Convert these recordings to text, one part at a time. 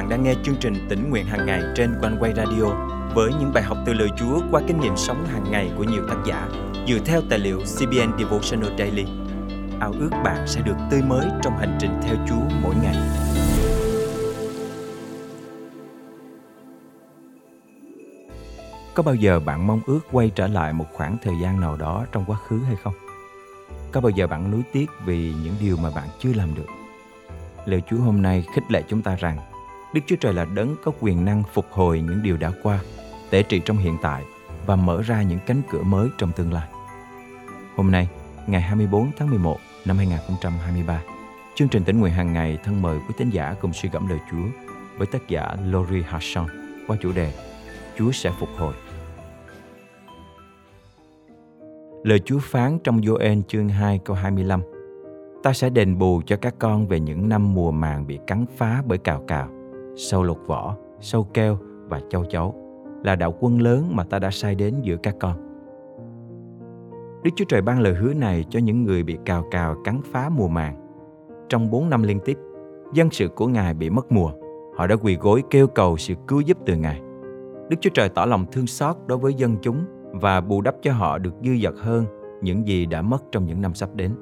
bạn đang nghe chương trình tỉnh nguyện hàng ngày trên quanh quay radio với những bài học từ lời Chúa qua kinh nghiệm sống hàng ngày của nhiều tác giả dựa theo tài liệu CBN Devotional Daily. Ao ước bạn sẽ được tươi mới trong hành trình theo Chúa mỗi ngày. Có bao giờ bạn mong ước quay trở lại một khoảng thời gian nào đó trong quá khứ hay không? Có bao giờ bạn nuối tiếc vì những điều mà bạn chưa làm được? Lời Chúa hôm nay khích lệ chúng ta rằng Đức Chúa Trời là đấng có quyền năng phục hồi những điều đã qua, tể trị trong hiện tại và mở ra những cánh cửa mới trong tương lai. Hôm nay, ngày 24 tháng 11 năm 2023, chương trình tỉnh nguyện hàng ngày thân mời quý tín giả cùng suy gẫm lời Chúa với tác giả Lori Hassan qua chủ đề Chúa sẽ phục hồi. Lời Chúa phán trong Gioan chương 2 câu 25 Ta sẽ đền bù cho các con về những năm mùa màng bị cắn phá bởi cào cào, sâu lục vỏ, sâu keo và châu chấu, là đạo quân lớn mà ta đã sai đến giữa các con. Đức Chúa Trời ban lời hứa này cho những người bị cào cào cắn phá mùa màng. Trong 4 năm liên tiếp, dân sự của Ngài bị mất mùa. Họ đã quỳ gối kêu cầu sự cứu giúp từ Ngài. Đức Chúa Trời tỏ lòng thương xót đối với dân chúng và bù đắp cho họ được dư dật hơn những gì đã mất trong những năm sắp đến.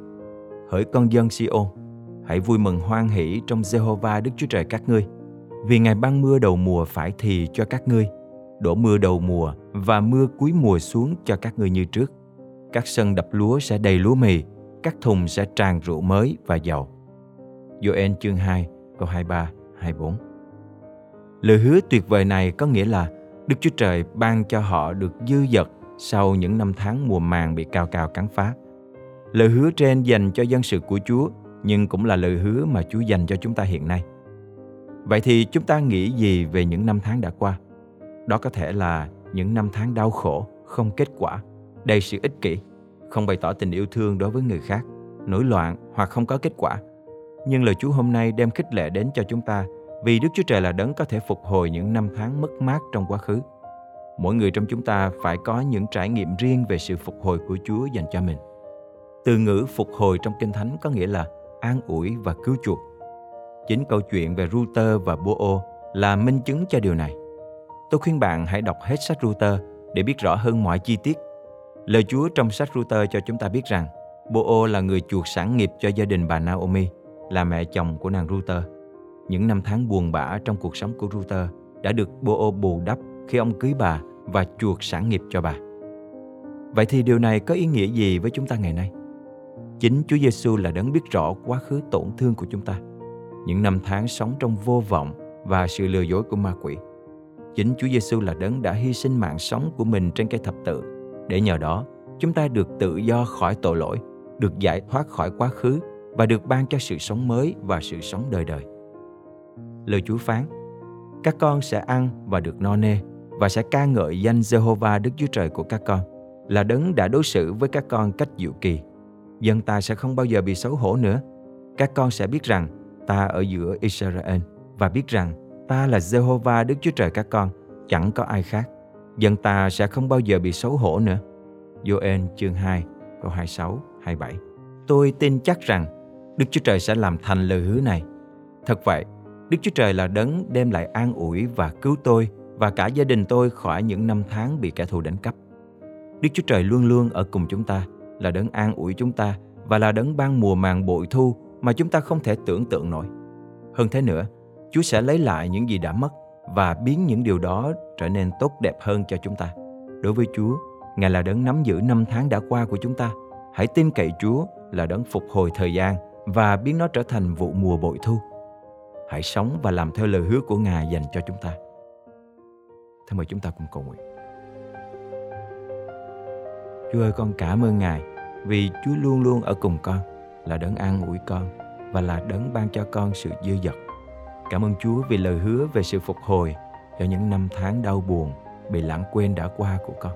Hỡi con dân Siôn, hãy vui mừng hoan hỷ trong Jehovah Đức Chúa Trời các ngươi, vì ngày ban mưa đầu mùa phải thì cho các ngươi, đổ mưa đầu mùa và mưa cuối mùa xuống cho các ngươi như trước. Các sân đập lúa sẽ đầy lúa mì, các thùng sẽ tràn rượu mới và dầu. Joel chương 2, câu 23, 24 Lời hứa tuyệt vời này có nghĩa là Đức Chúa Trời ban cho họ được dư dật sau những năm tháng mùa màng bị cao cao cắn phá. Lời hứa trên dành cho dân sự của Chúa, nhưng cũng là lời hứa mà Chúa dành cho chúng ta hiện nay. Vậy thì chúng ta nghĩ gì về những năm tháng đã qua? Đó có thể là những năm tháng đau khổ, không kết quả, đầy sự ích kỷ, không bày tỏ tình yêu thương đối với người khác, nổi loạn hoặc không có kết quả. Nhưng lời Chúa hôm nay đem khích lệ đến cho chúng ta vì Đức Chúa Trời là đấng có thể phục hồi những năm tháng mất mát trong quá khứ. Mỗi người trong chúng ta phải có những trải nghiệm riêng về sự phục hồi của Chúa dành cho mình. Từ ngữ phục hồi trong Kinh Thánh có nghĩa là an ủi và cứu chuộc. Chính câu chuyện về router và Boo là minh chứng cho điều này. Tôi khuyên bạn hãy đọc hết sách router để biết rõ hơn mọi chi tiết. Lời Chúa trong sách router cho chúng ta biết rằng Boo là người chuộc sản nghiệp cho gia đình bà Naomi, là mẹ chồng của nàng router. Những năm tháng buồn bã trong cuộc sống của router đã được Boo bù đắp khi ông cưới bà và chuộc sản nghiệp cho bà. Vậy thì điều này có ý nghĩa gì với chúng ta ngày nay? Chính Chúa Giêsu là đấng biết rõ quá khứ tổn thương của chúng ta, những năm tháng sống trong vô vọng và sự lừa dối của ma quỷ. Chính Chúa Giêsu là đấng đã hy sinh mạng sống của mình trên cây thập tự để nhờ đó chúng ta được tự do khỏi tội lỗi, được giải thoát khỏi quá khứ và được ban cho sự sống mới và sự sống đời đời. Lời Chúa phán: Các con sẽ ăn và được no nê và sẽ ca ngợi danh Jehovah Đức Chúa Trời của các con là đấng đã đối xử với các con cách diệu kỳ dân ta sẽ không bao giờ bị xấu hổ nữa. Các con sẽ biết rằng ta ở giữa Israel và biết rằng ta là Jehovah Đức Chúa Trời các con, chẳng có ai khác. Dân ta sẽ không bao giờ bị xấu hổ nữa. Joel chương 2 câu 26, 27 Tôi tin chắc rằng Đức Chúa Trời sẽ làm thành lời hứa này. Thật vậy, Đức Chúa Trời là đấng đem lại an ủi và cứu tôi và cả gia đình tôi khỏi những năm tháng bị kẻ thù đánh cắp. Đức Chúa Trời luôn luôn ở cùng chúng ta là đấng an ủi chúng ta và là đấng ban mùa màng bội thu mà chúng ta không thể tưởng tượng nổi. Hơn thế nữa, Chúa sẽ lấy lại những gì đã mất và biến những điều đó trở nên tốt đẹp hơn cho chúng ta. Đối với Chúa, Ngài là đấng nắm giữ năm tháng đã qua của chúng ta. Hãy tin cậy Chúa là đấng phục hồi thời gian và biến nó trở thành vụ mùa bội thu. Hãy sống và làm theo lời hứa của Ngài dành cho chúng ta. Thế mời chúng ta cùng cầu nguyện. Chúa ơi con cảm ơn Ngài vì Chúa luôn luôn ở cùng con, là đấng an ủi con và là đấng ban cho con sự dư dật. Cảm ơn Chúa vì lời hứa về sự phục hồi cho những năm tháng đau buồn bị lãng quên đã qua của con.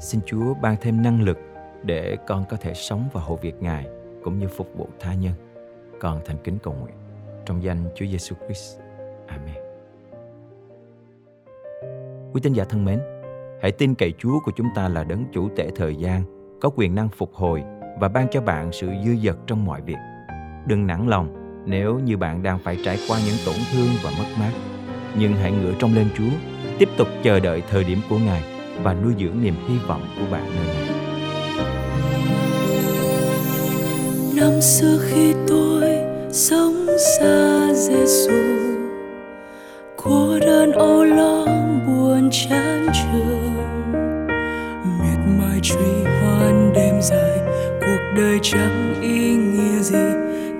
Xin Chúa ban thêm năng lực để con có thể sống và hộ việc Ngài cũng như phục vụ tha nhân. Con thành kính cầu nguyện trong danh Chúa Giêsu Christ. Amen. Quý tín giả thân mến, Hãy tin cậy Chúa của chúng ta là đấng chủ tể thời gian, có quyền năng phục hồi và ban cho bạn sự dư dật trong mọi việc. Đừng nản lòng nếu như bạn đang phải trải qua những tổn thương và mất mát. nhưng hãy ngửa trông lên Chúa, tiếp tục chờ đợi thời điểm của Ngài và nuôi dưỡng niềm hy vọng của bạn nơi Ngài. Năm xưa khi tôi sống xa Giêsu, cô đơn âu lo buồn chán trường, miệt mài truy đời chẳng ý nghĩa gì,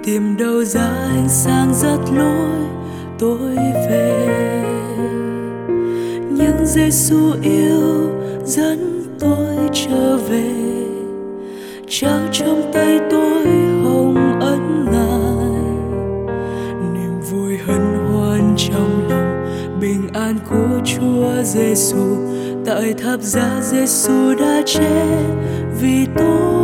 tìm đâu ra ánh sáng rất lối tôi về. Nhưng Giêsu yêu dẫn tôi trở về. Trao trong tay tôi hồng ân ngài. Niềm vui hân hoan trong lòng bình an của Chúa Giêsu tại tháp giá Giêsu đã chết vì tôi.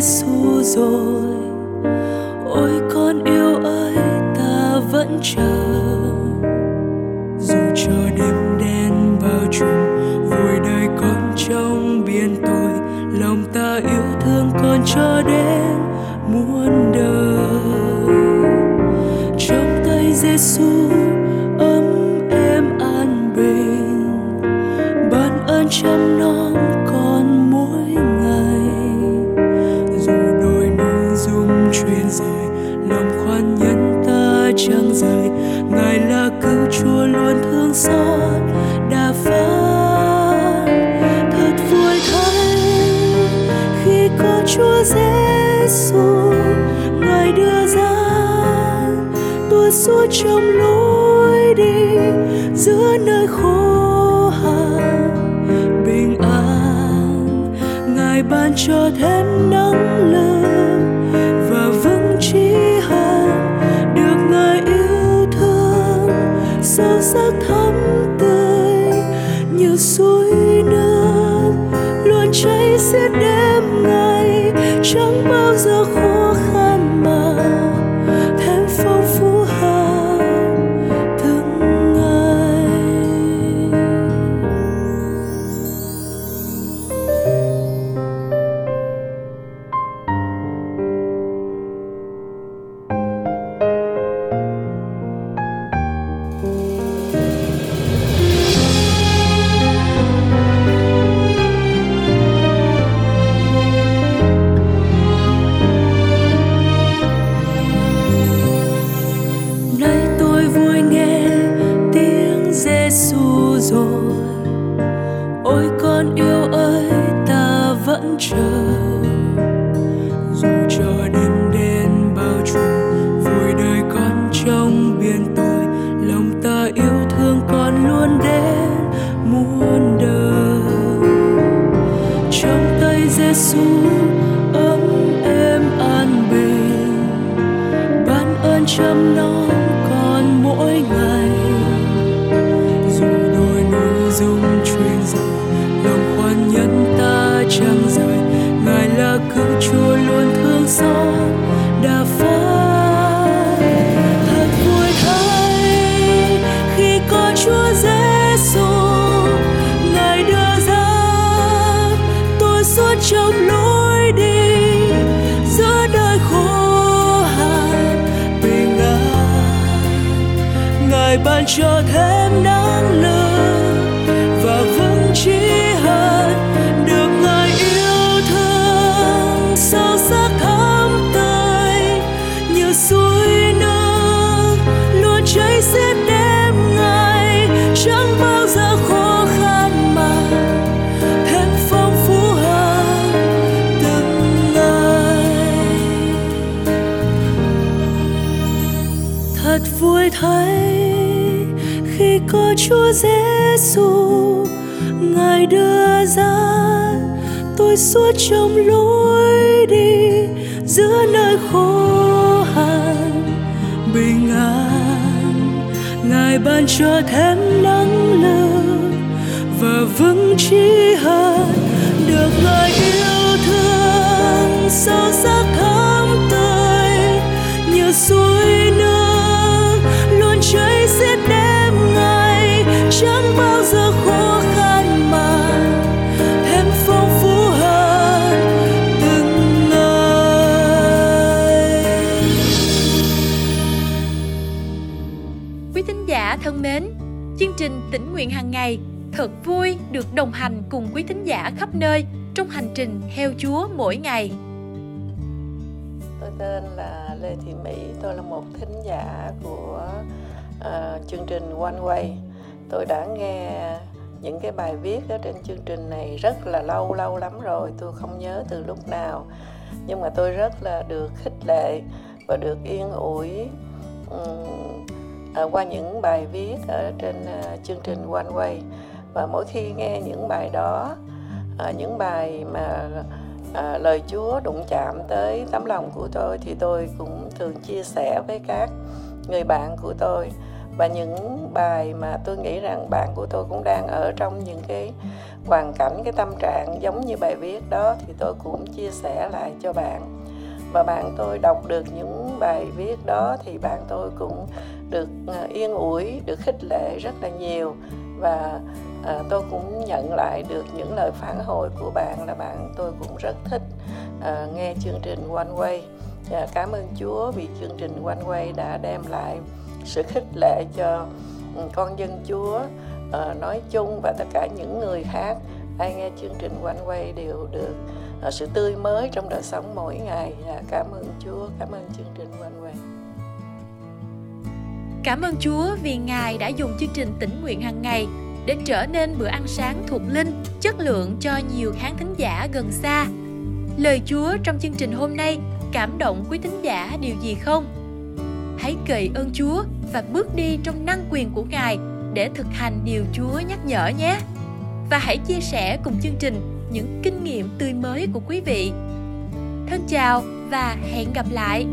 Giêsu rồi. Ôi, con yêu ơi, ta vẫn chờ. Dù cho đêm đen bao trùm, vùi đời con trong biển tôi lòng ta yêu thương con cho đến muôn đời. Trong tay Giêsu ấm em an bình. Ban ơn chăm nom rời, lòng khoan nhân ta chẳng rời. Ngài là cứu chúa luôn thương xót, đa phá thật vui thay, khi có chúa giêsu, ngài đưa ra tôi suốt trong lối đi, giữa nơi khô hạn, bình an. Ngài ban cho thêm năng lượng. Sắc thắm tươi như suối nước. Luôn cháy xiết đêm ngày, chẳng bao giờ khô mỗi ngày. Dù đôi núi rung truyền dòng lòng khoan nhân ta chẳng rời ngài là cứu chúa luôn thương xót đã phán thật vui thay khi có chúa giêsu. Ngài đưa ra tôi suốt trong lúc ngài ban có Chúa Giêsu ngài đưa ra. Tôi suốt trong lối đi giữa nơi khô hạn, bình an. Ngài ban cho thêm năng lượng và vững chí hơn. Được ngài yêu thương, sâu sắc thắm tươi như suối nước. Nguyện hàng ngày. Thật vui được đồng hành cùng quý thính giả khắp nơi trong hành trình theo Chúa mỗi ngày. Tôi tên là Lê Thị Mỹ, tôi là một thính giả của uh, chương trình One Way. Tôi đã nghe những cái bài viết ở trên chương trình này rất là lâu lâu lắm rồi, tôi không nhớ từ lúc nào. Nhưng mà tôi rất là được khích lệ và được yên ủi um, À, qua những bài viết ở trên à, chương trình One Way. Và mỗi khi nghe những bài đó à, những bài mà lời Chúa đụng chạm tới tấm lòng của tôi thì tôi cũng thường chia sẻ với các người bạn của tôi. Và những bài mà tôi nghĩ rằng bạn của tôi cũng đang ở trong những cái hoàn cảnh, cái tâm trạng giống như bài viết đó thì tôi cũng chia sẻ lại cho bạn. Và bạn tôi đọc được những bài viết đó thì bạn tôi cũng được ờ, yên ủi được khích lệ rất là nhiều và à, tôi cũng nhận lại được những lời phản hồi của bạn là bạn tôi cũng rất thích à, nghe chương trình One Way à, cảm ơn Chúa vì chương trình One Way đã đem lại sự khích lệ cho ừ, con dân Chúa à, nói chung và tất cả những người khác ai nghe chương trình One Way đều được sự tươi mới trong đời sống mỗi ngày. À, cảm ơn Chúa, cảm ơn chương trình One Way. Cảm ơn Chúa vì Ngài đã dùng chương trình tỉnh nguyện hàng ngày để trở nên bữa ăn sáng thuộc linh, chất lượng cho nhiều khán thính giả gần xa. Lời Chúa trong chương trình hôm nay cảm động quý thính giả điều gì không? Hãy cậy ơn Chúa và bước đi trong năng quyền của Ngài để thực hành điều Chúa nhắc nhở nhé. Và hãy chia sẻ cùng chương trình những kinh nghiệm tươi mới của quý vị. Thân chào và hẹn gặp lại.